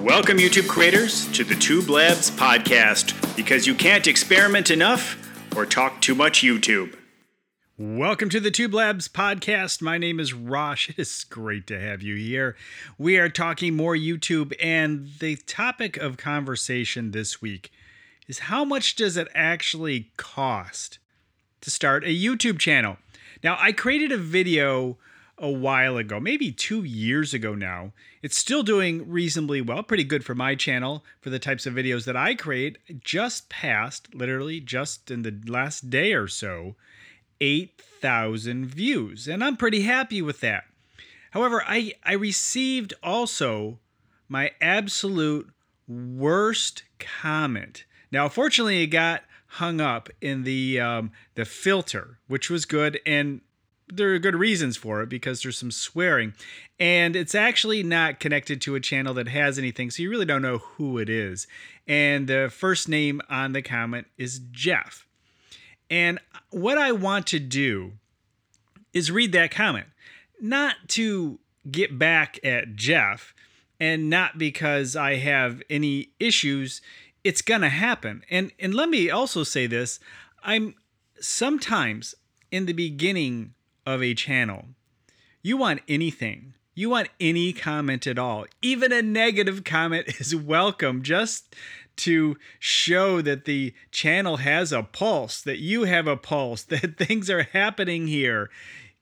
Welcome, YouTube creators, to the Tube Labs podcast because you can't experiment enough or talk too much YouTube. Welcome to the Tube Labs podcast. My name is Rosh. It is great to have you here. We are talking more YouTube, and the topic of conversation this week is how much does it actually cost to start a YouTube channel? Now, I created a video a while ago, maybe two years ago now. It's still doing reasonably well, pretty good for my channel for the types of videos that I create. Just passed, literally just in the last day or so, 8,000 views, and I'm pretty happy with that. However, I, I received also my absolute worst comment. Now, fortunately, it got hung up in the um, the filter, which was good, and there are good reasons for it because there's some swearing, and it's actually not connected to a channel that has anything, so you really don't know who it is. And the first name on the comment is Jeff. And what I want to do is read that comment, not to get back at Jeff, and not because I have any issues. It's gonna happen. And and let me also say this: I'm sometimes in the beginning of a channel, you want anything. You want any comment at all. Even a negative comment is welcome just to show that the channel has a pulse, that you have a pulse, that things are happening here.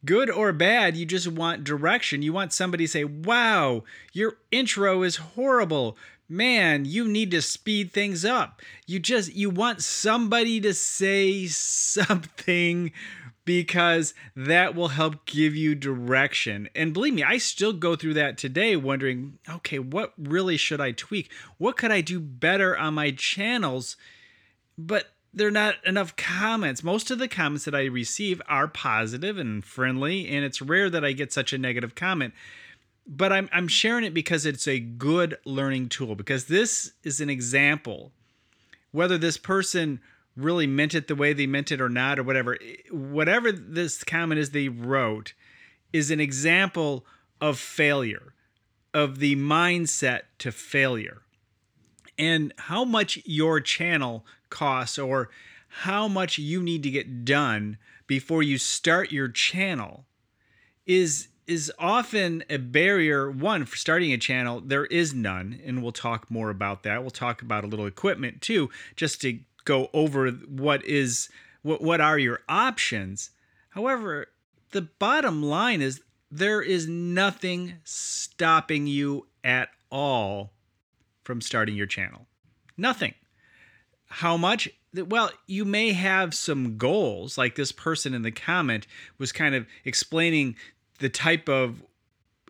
Good or bad, you just want direction. You want somebody to say, Wow, your intro is horrible. Man, you need to speed things up. You just, you want somebody to say something because that will help give you direction. And believe me, I still go through that today wondering, okay, what really should I tweak? What could I do better on my channels? But there are not enough comments. Most of the comments that I receive are positive and friendly, and it's rare that I get such a negative comment. But I'm, I'm sharing it because it's a good learning tool, because this is an example. Whether this person really meant it the way they meant it or not or whatever eh, whatever this comment is they wrote is an example of failure of the mindset to failure. And how much your channel costs or how much you need to get done before you start your channel is is often a barrier. One for starting a channel there is none and we'll talk more about that. We'll talk about a little equipment too just to go over what is what what are your options. However, the bottom line is there is nothing stopping you at all from starting your channel. Nothing. How much? Well, you may have some goals, like this person in the comment was kind of explaining the type of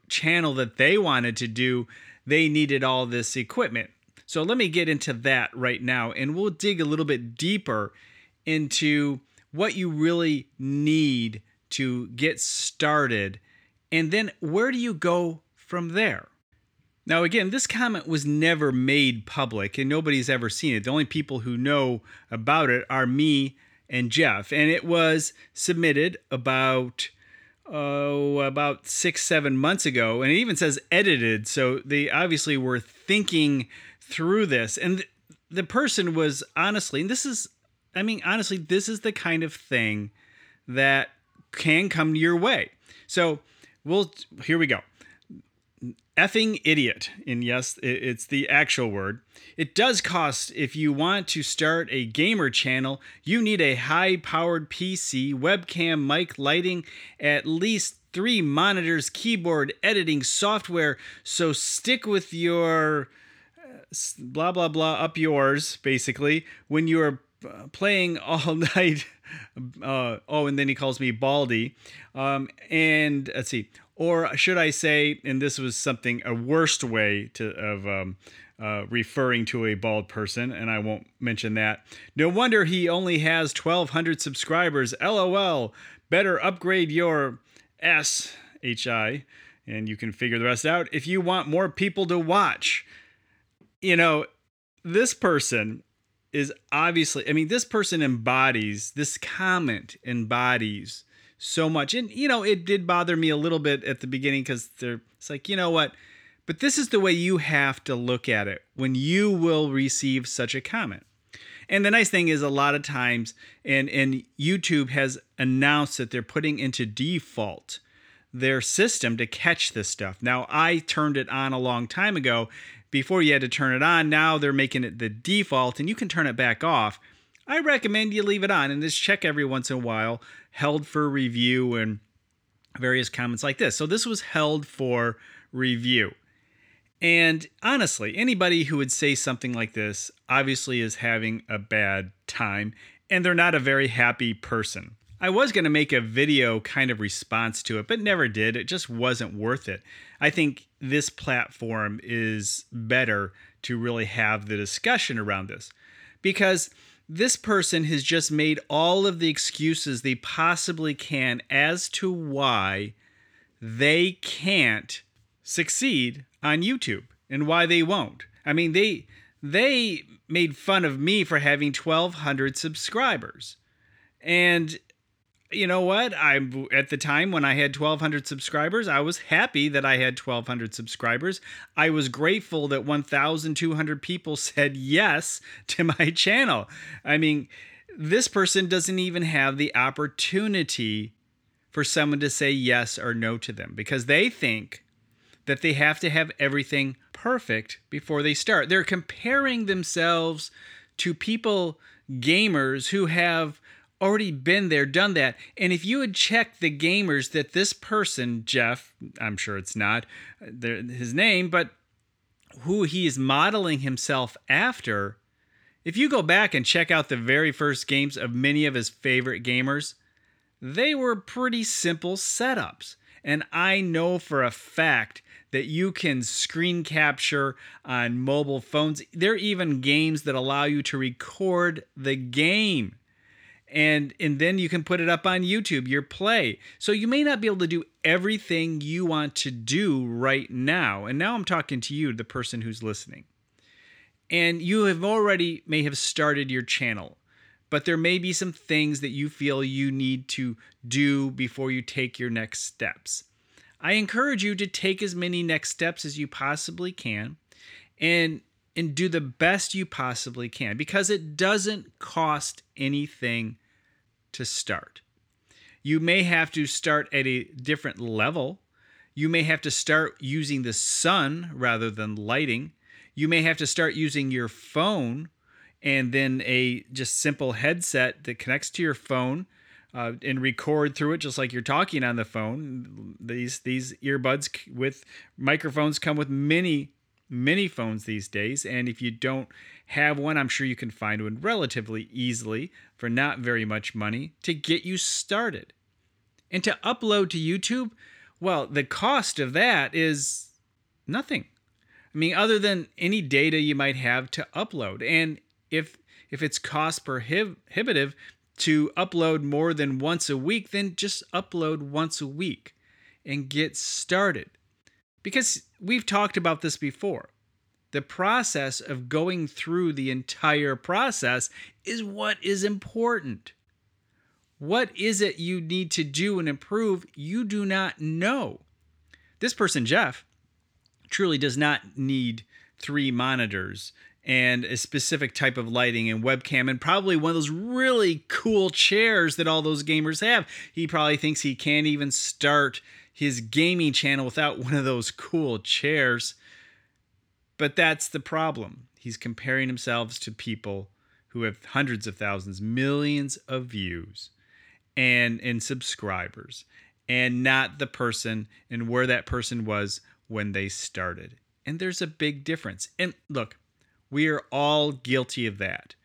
channel that they wanted to do. They needed all this equipment. So let me get into that right now and we'll dig a little bit deeper into what you really need to get started and then where do you go from there? Now, again, this comment was never made public and nobody's ever seen it. The only people who know about it are me and Jeff. And it was submitted about oh about six seven months ago and it even says edited so they obviously were thinking through this. And th- the person was honestly and this is i mean honestly this is the kind of thing that can come your way. So we'll here we go. Effing idiot. And yes it's the actual word. It does cost if you want to start a gamer channel you need a high powered pc webcam mic lighting at least three monitors keyboard editing software. So stick with your blah blah blah up yours basically when you're uh, playing all night uh, oh and then he calls me baldy um, and let's see or should i say and this was something a worst way to of um, uh, referring to a bald person, and I won't mention that. No wonder he only has 1,200 subscribers. LOL. Better upgrade your SHI, and you can figure the rest out if you want more people to watch you know, this person is obviously, I mean, this person embodies, this comment embodies so much. And, you know, it did bother me a little bit at the beginning because they're, it's like, you know what? But this is the way you have to look at it when you will receive such a comment. And the nice thing is, a lot of times, and, and YouTube has announced that they're putting into default their system to catch this stuff. Now, I turned it on a long time ago. Before you had to turn it on, now they're making it the default and you can turn it back off. I recommend you leave it on and just check every once in a while, held for review and various comments like this. So, this was held for review. And honestly, anybody who would say something like this obviously is having a bad time and they're not a very happy person. I was going to make a video kind of response to it, but never did. It just wasn't worth it. I think this platform is better to really have the discussion around this because this person has just made all of the excuses they possibly can as to why they can't succeed on YouTube and why they won't. I mean, they they made fun of me for having 1200 subscribers. And you know what? I'm at the time when I had 1200 subscribers, I was happy that I had 1200 subscribers. I was grateful that 1200 people said yes to my channel. I mean, this person doesn't even have the opportunity for someone to say yes or no to them because they think that they have to have everything perfect before they start. They're comparing themselves to people gamers who have already been there, done that. And if you had checked the gamers that this person, Jeff, I'm sure it's not uh, his name, but who he is modeling himself after, if you go back and check out the very first games of many of his favorite gamers, they were pretty simple setups. And I know for a fact that you can screen capture on mobile phones. There are even games that allow you to record the game and and then you can put it up on YouTube your play. So you may not be able to do everything you want to do right now. And now I'm talking to you, the person who's listening. And you have already may have started your channel, but there may be some things that you feel you need to do before you take your next steps. I encourage you to take as many next steps as you possibly can and and do the best you possibly can because it doesn't cost anything to start. You may have to start at a different level. You may have to start using the sun rather than lighting. You may have to start using your phone and then a just simple headset that connects to your phone uh, and record through it just like you're talking on the phone. These these earbuds with microphones come with many many phones these days. And if you don't have one, I'm sure you can find one relatively easily for not very much money to get you started. And to upload to YouTube, well, the cost of that is nothing. I mean, other than any data you might have to upload. And if if it's cost prohibitive to upload more than once a week, then just upload once a week and get started. Because we've talked about this before. The process of going through the entire process is what is important. What is it you need to do and improve? You do not know. This person, Jeff, truly does not need three monitors and a specific type of lighting and webcam and probably one of those really cool chairs that all those gamers have. He probably thinks he can't even start his gaming channel without one of those cool chairs. But that's the problem. He's comparing himself to people who have hundreds of thousands, millions of views and and subscribers and not the person and where that person was when they started. And there's a big difference. And look, we are all guilty of that.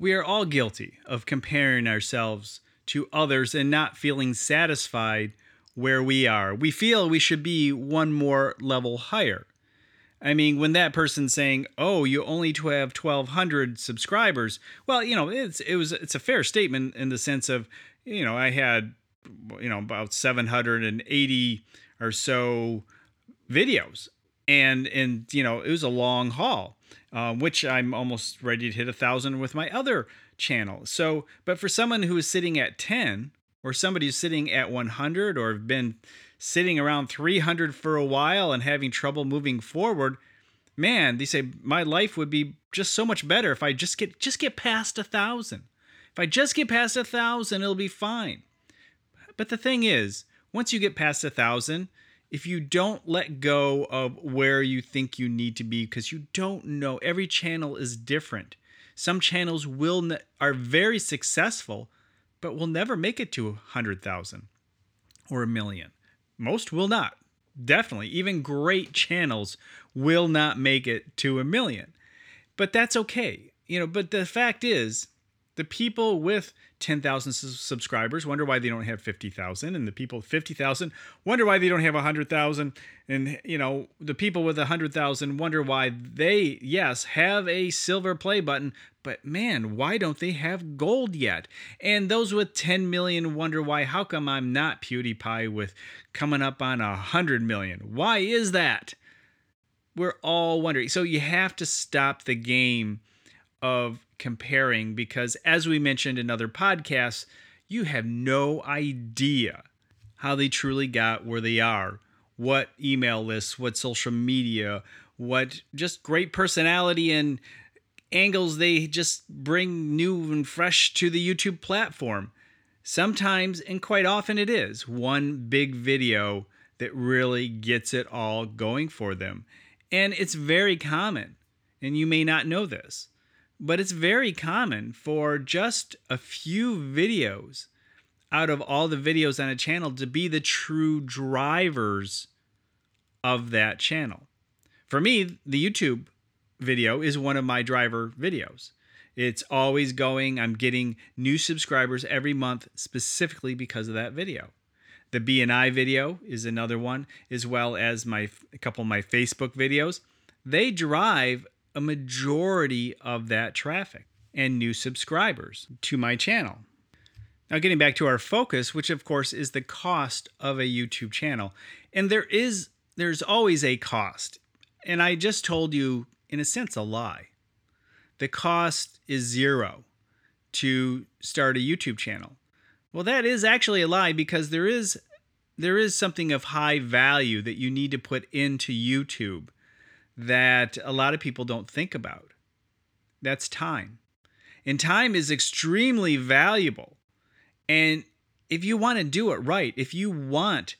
We are all guilty of comparing ourselves to others and not feeling satisfied where we are. We feel we should be one more level higher. I mean, when that person's saying, "Oh, you only to have 1200 subscribers." Well, you know, it's it was it's a fair statement in the sense of, you know, I had you know, about 780 or so videos. And and you know, it was a long haul. Uh, which I'm almost ready to hit a thousand with my other channel. So, but for someone who is sitting at 10 or somebody who's sitting at 100 or have been sitting around 300 for a while and having trouble moving forward, man, they say my life would be just so much better if I just get just get past a thousand. If I just get past a thousand, it'll be fine. But the thing is, once you get past a thousand, if you don't let go of where you think you need to be because you don't know every channel is different some channels will are very successful but will never make it to a 100,000 or a million. Most will not. Definitely. Even great channels will not make it to a million. But that's okay. You know but the fact is the people with 10,000 subscribers wonder why they don't have 50,000 and the people with 50,000 wonder why they don't have 100,000 and you know the people with 100,000 wonder why they yes have a silver play button but man why don't they have gold yet? And those with 10 million wonder why how come I'm not PewDiePie with coming up on a 100 million? Why is that? We're all wondering. So you have to stop the game of comparing because, as we mentioned in other podcasts, you have no idea how they truly got where they are, what email lists, what social media, what just great personality and angles they just bring new and fresh to the YouTube platform. Sometimes, and quite often, it is one big video that really gets it all going for them. And it's very common, and you may not know this but it's very common for just a few videos out of all the videos on a channel to be the true drivers of that channel. For me, the YouTube video is one of my driver videos. It's always going. I'm getting new subscribers every month specifically because of that video. The BNI video is another one, as well as my a couple of my Facebook videos. They drive a majority of that traffic and new subscribers to my channel. Now, getting back to our focus, which of course is the cost of a YouTube channel. And there is, there's always a cost. And I just told you, in a sense, a lie. The cost is zero to start a YouTube channel. Well, that is actually a lie because there is there is something of high value that you need to put into YouTube that a lot of people don't think about. That's time. And time is extremely valuable. And if you want to do it right, if you want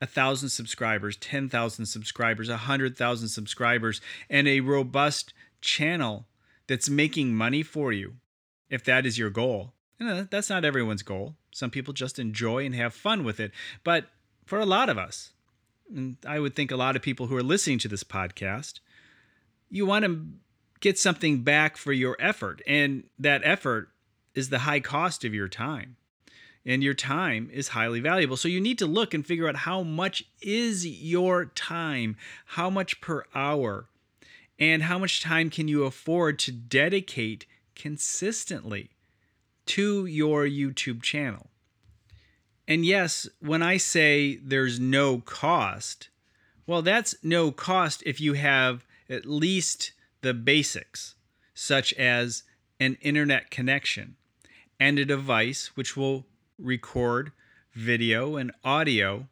a thousand subscribers, 10,000 subscribers, a hundred thousand subscribers, and a robust channel that's making money for you, if that is your goal, that's not everyone's goal. Some people just enjoy and have fun with it. But for a lot of us, and I would think a lot of people who are listening to this podcast, you want to get something back for your effort. And that effort is the high cost of your time. And your time is highly valuable. So you need to look and figure out how much is your time, how much per hour, and how much time can you afford to dedicate consistently to your YouTube channel. And yes, when I say there's no cost, well, that's no cost if you have at least the basics, such as an internet connection and a device which will record video and audio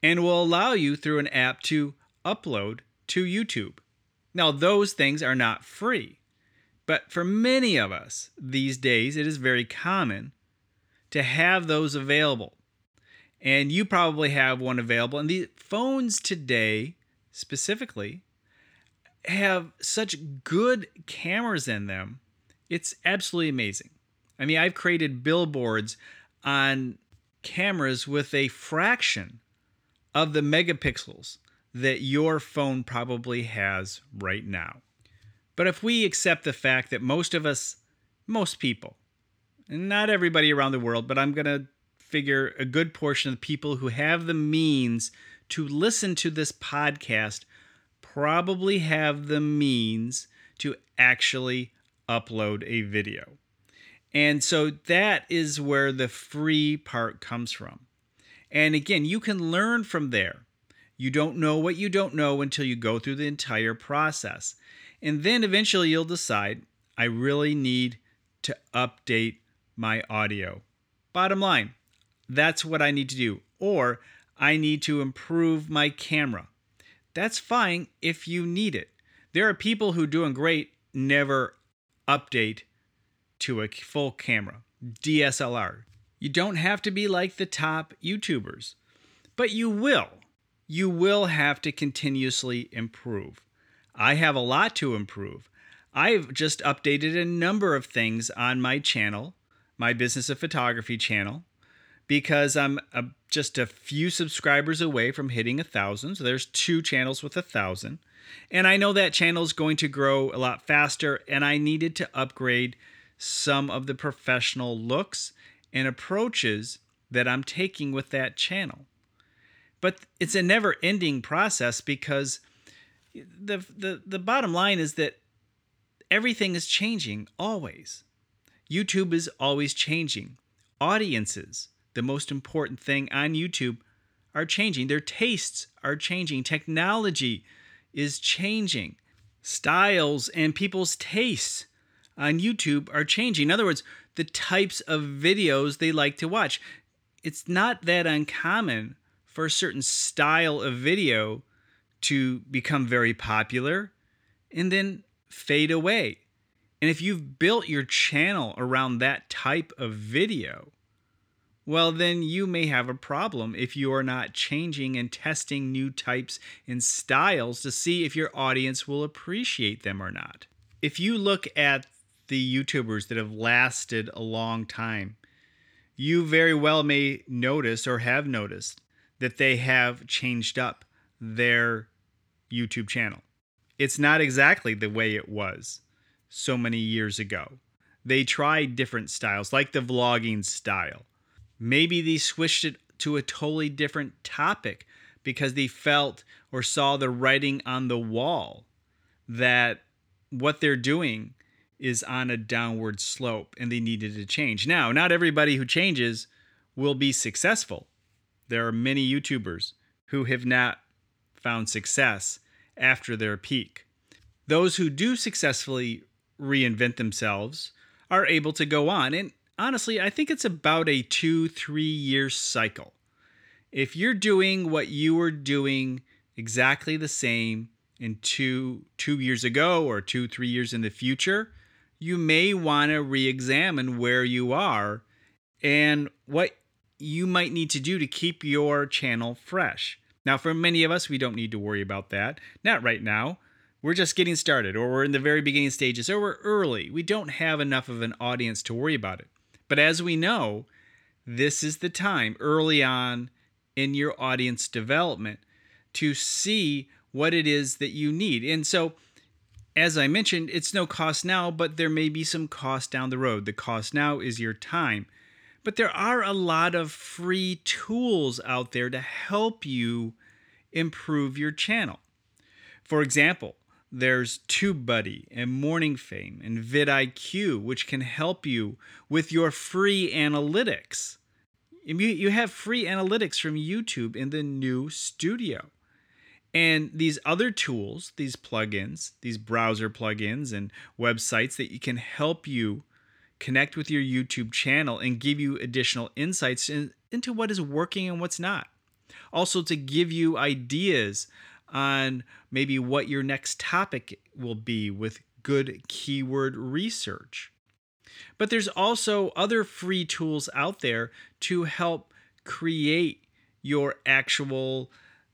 and will allow you through an app to upload to YouTube. Now, those things are not free, but for many of us these days, it is very common to have those available and you probably have one available. And the phones today, specifically, have such good cameras in them. It's absolutely amazing. I mean, I've created billboards on cameras with a fraction of the megapixels that your phone probably has right now. But if we accept the fact that most of us, most people, not everybody around the world, but I'm going to figure a good portion of the people who have the means to listen to this podcast probably have the means to actually upload a video. And so that is where the free part comes from. And again, you can learn from there. You don't know what you don't know until you go through the entire process. And then eventually you'll decide I really need to update my audio. Bottom line, that's what I need to do. Or I need to improve my camera. That's fine if you need it. There are people who doing great never update to a full camera, DSLR. You don't have to be like the top YouTubers, but you will. You will have to continuously improve. I have a lot to improve. I've just updated a number of things on my channel, my Business of Photography channel, because I'm a, just a few subscribers away from hitting a thousand. So there's two channels with a thousand. And I know that channel is going to grow a lot faster, and I needed to upgrade some of the professional looks and approaches that I'm taking with that channel. But it's a never ending process because the, the, the bottom line is that everything is changing always. YouTube is always changing. Audiences, the most important thing on YouTube, are changing. Their tastes are changing. Technology is changing. Styles and people's tastes on YouTube are changing. In other words, the types of videos they like to watch. It's not that uncommon for a certain style of video to become very popular and then fade away. And if you've built your channel around that type of video, well, then you may have a problem if you are not changing and testing new types and styles to see if your audience will appreciate them or not. If you look at the YouTubers that have lasted a long time, you very well may notice or have noticed that they have changed up their YouTube channel. It's not exactly the way it was so many years ago. They tried different styles, like the vlogging style. Maybe they switched it to a totally different topic because they felt or saw the writing on the wall that what they're doing is on a downward slope and they needed to change. Now, not everybody who changes will be successful. There are many YouTubers who have not found success after their peak. Those who do successfully reinvent themselves are able to go on. And honestly, I think it's about a two, three year cycle. If you're doing what you were doing exactly the same in two two years ago or two, three years in the future, you may want to re-examine where you are and what you might need to do to keep your channel fresh. Now, for many of us, we don't need to worry about that. Not right now. We're just getting started, or we're in the very beginning stages, or we're early. We don't have enough of an audience to worry about it. But as we know, this is the time early on in your audience development to see what it is that you need. And so, as I mentioned, it's no cost now, but there may be some cost down the road. The cost now is your time. But there are a lot of free tools out there to help you improve your channel. For example, there's TubeBuddy and Morning Fame and vidIQ, which can help you with your free analytics. You have free analytics from YouTube in the new studio. And these other tools, these plugins, these browser plugins and websites that you can help you connect with your YouTube channel, and give you additional insights in, into what is working and what's not. Also, to give you ideas on maybe what your next topic will be with good keyword research. But there's also other free tools out there to help create your actual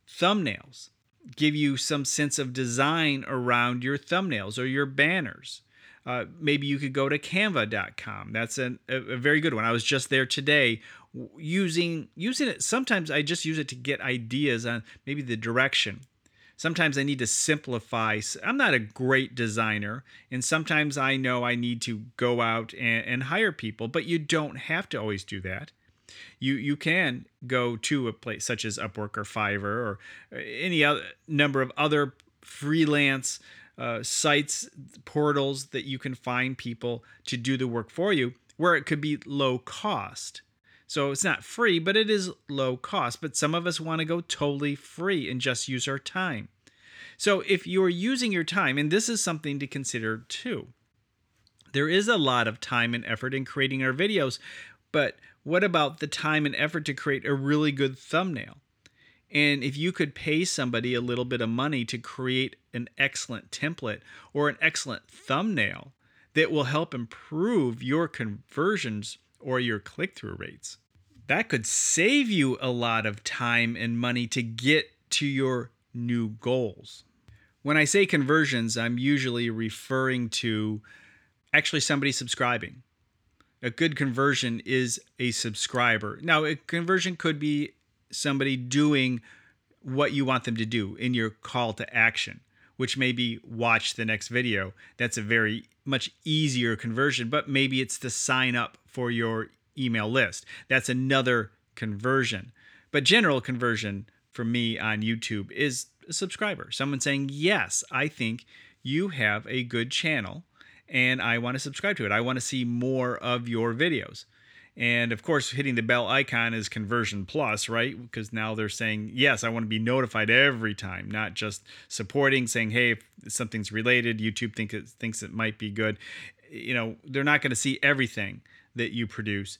thumbnails, give you some sense of design around your thumbnails or your banners. Uh, maybe you could go to canva.com. That's an, a, a very good one. I was just there today using using it. Sometimes I just use it to get ideas on maybe the direction. Sometimes I need to simplify. I'm not a great designer, and sometimes I know I need to go out and, and hire people, but you don't have to always do that. You you can go to a place such as Upwork or Fiverr or any other number of other freelance uh, sites, portals that you can find people to do the work for you where it could be low cost. So it's not free, but it is low cost. But some of us want to go totally free and just use our time. So if you're using your time, and this is something to consider too, there is a lot of time and effort in creating our videos, but what about the time and effort to create a really good thumbnail? And if you could pay somebody a little bit of money to create an excellent template or an excellent thumbnail that will help improve your conversions or your click through rates, that could save you a lot of time and money to get to your new goals. When I say conversions, I'm usually referring to actually somebody subscribing. A good conversion is a subscriber. Now, a conversion could be somebody doing what you want them to do in your call to action, which may be watch the next video. That's a very much easier conversion, but maybe it's to sign up for your email list. That's another conversion. But general conversion for me on YouTube is a subscriber. Someone saying, Yes, I think you have a good channel and I want to subscribe to it. I want to see more of your videos. And of course, hitting the bell icon is conversion plus, right? Because now they're saying, yes, I want to be notified every time, not just supporting, saying, hey, if something's related, YouTube think it, thinks it might be good. You know, they're not going to see everything that you produce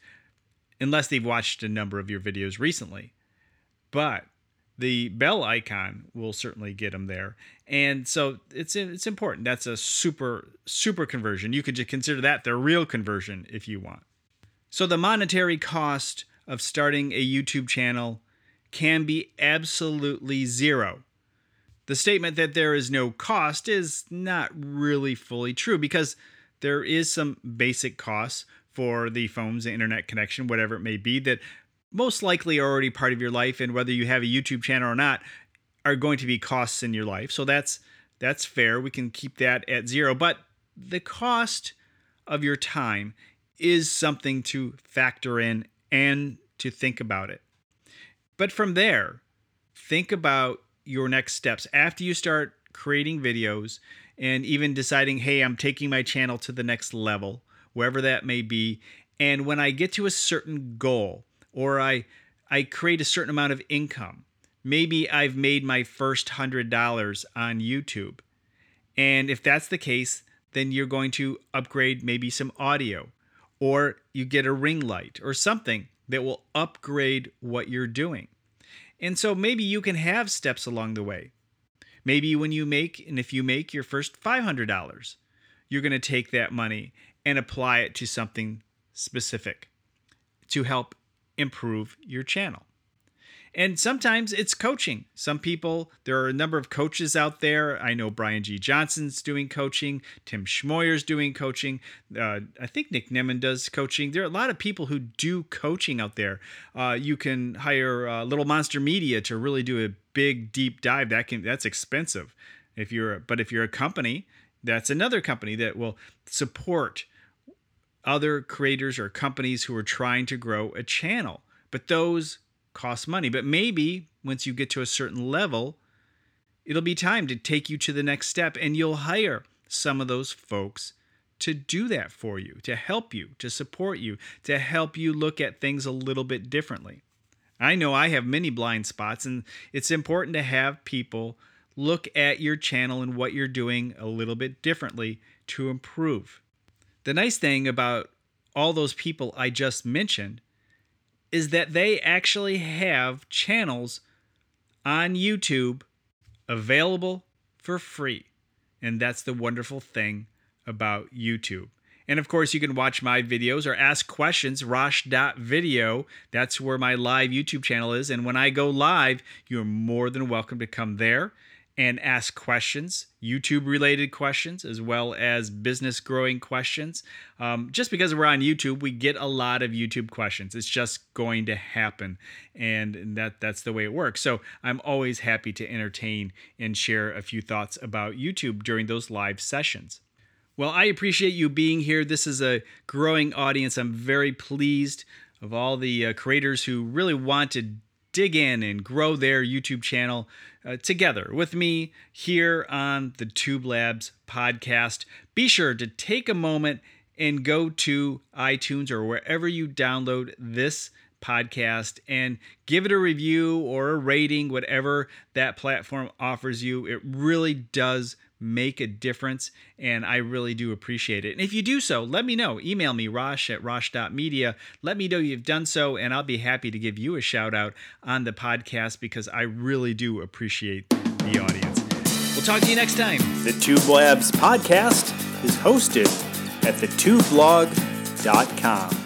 unless they've watched a number of your videos recently. But the bell icon will certainly get them there. And so it's it's important. That's a super super conversion. You could just consider that the real conversion if you want. So, the monetary cost of starting a YouTube channel can be absolutely zero. The statement that there is no cost is not really fully true because there is some basic costs for the phones, the internet connection, whatever it may be, that most likely are already part of your life, and whether you have a YouTube channel or not, are going to be costs in your life. So that's that's fair. We can keep that at zero. But the cost of your time is something to factor in and to think about it. But from there, think about your next steps after you start creating videos and even deciding, hey, I'm taking my channel to the next level, wherever that may be. And when I get to a certain goal or I, I create a certain amount of income, maybe I've made my first $100 on YouTube. And if that's the case, then you're going to upgrade maybe some audio or you get a ring light or something that will upgrade what you're doing. And so maybe you can have steps along the way. Maybe when you make, and if you make your first $500, you're going to take that money and apply it to something specific to help improve your channel. And sometimes it's coaching. Some people, there are a number of coaches out there. I know Brian G. Johnson's doing coaching, Tim Schmoyer's doing coaching. Uh, I think Nick Nimmin does coaching. There are a lot of people who do coaching out there. Uh, you can hire uh, Little Monster Media to really do a big deep dive. That can that's expensive. If you're, but if you're a company, that's another company that will support other creators or companies who are trying to grow a channel. But those cost money. But maybe once you get to a certain level, it'll be time to take you to the next step and you'll hire some of those folks to do that for you, to help you, to support you, to help you look at things a little bit differently. I know I have many blind spots, and it's important to have people look at your channel and what you're doing a little bit differently to improve. The nice thing about all those people I just mentioned is that they actually have channels on YouTube available for free. And that's the wonderful thing about YouTube. And of course, you can watch my videos or ask questions, rosh.video. That's where my live YouTube channel is. And when I go live, you're more than welcome to come there and ask questions, YouTube related questions, as well as business growing questions. Um, just because we're on YouTube, we get a lot of YouTube questions. It's just going to happen, and that that's the way it works. So I'm always happy to entertain and share a few thoughts about YouTube during those live sessions. Well, I appreciate you being here. This is a growing audience. I'm very pleased of all the uh, creators who really want to dig in and grow their YouTube channel uh, together with me here on the Tube Labs podcast. Be sure to take a moment and go to iTunes or wherever you download this podcast and give it a review or a rating, whatever that platform offers you. It really does make a difference, and I really do appreciate it. And if you do so, let me know. Email me, rosh at rosh.media. Let me know you've done so, and I'll be happy to give you a shout out on the podcast because I really do appreciate the audience. We'll talk to you next time. The Tube Labs podcast is hosted at thetubeblog.com.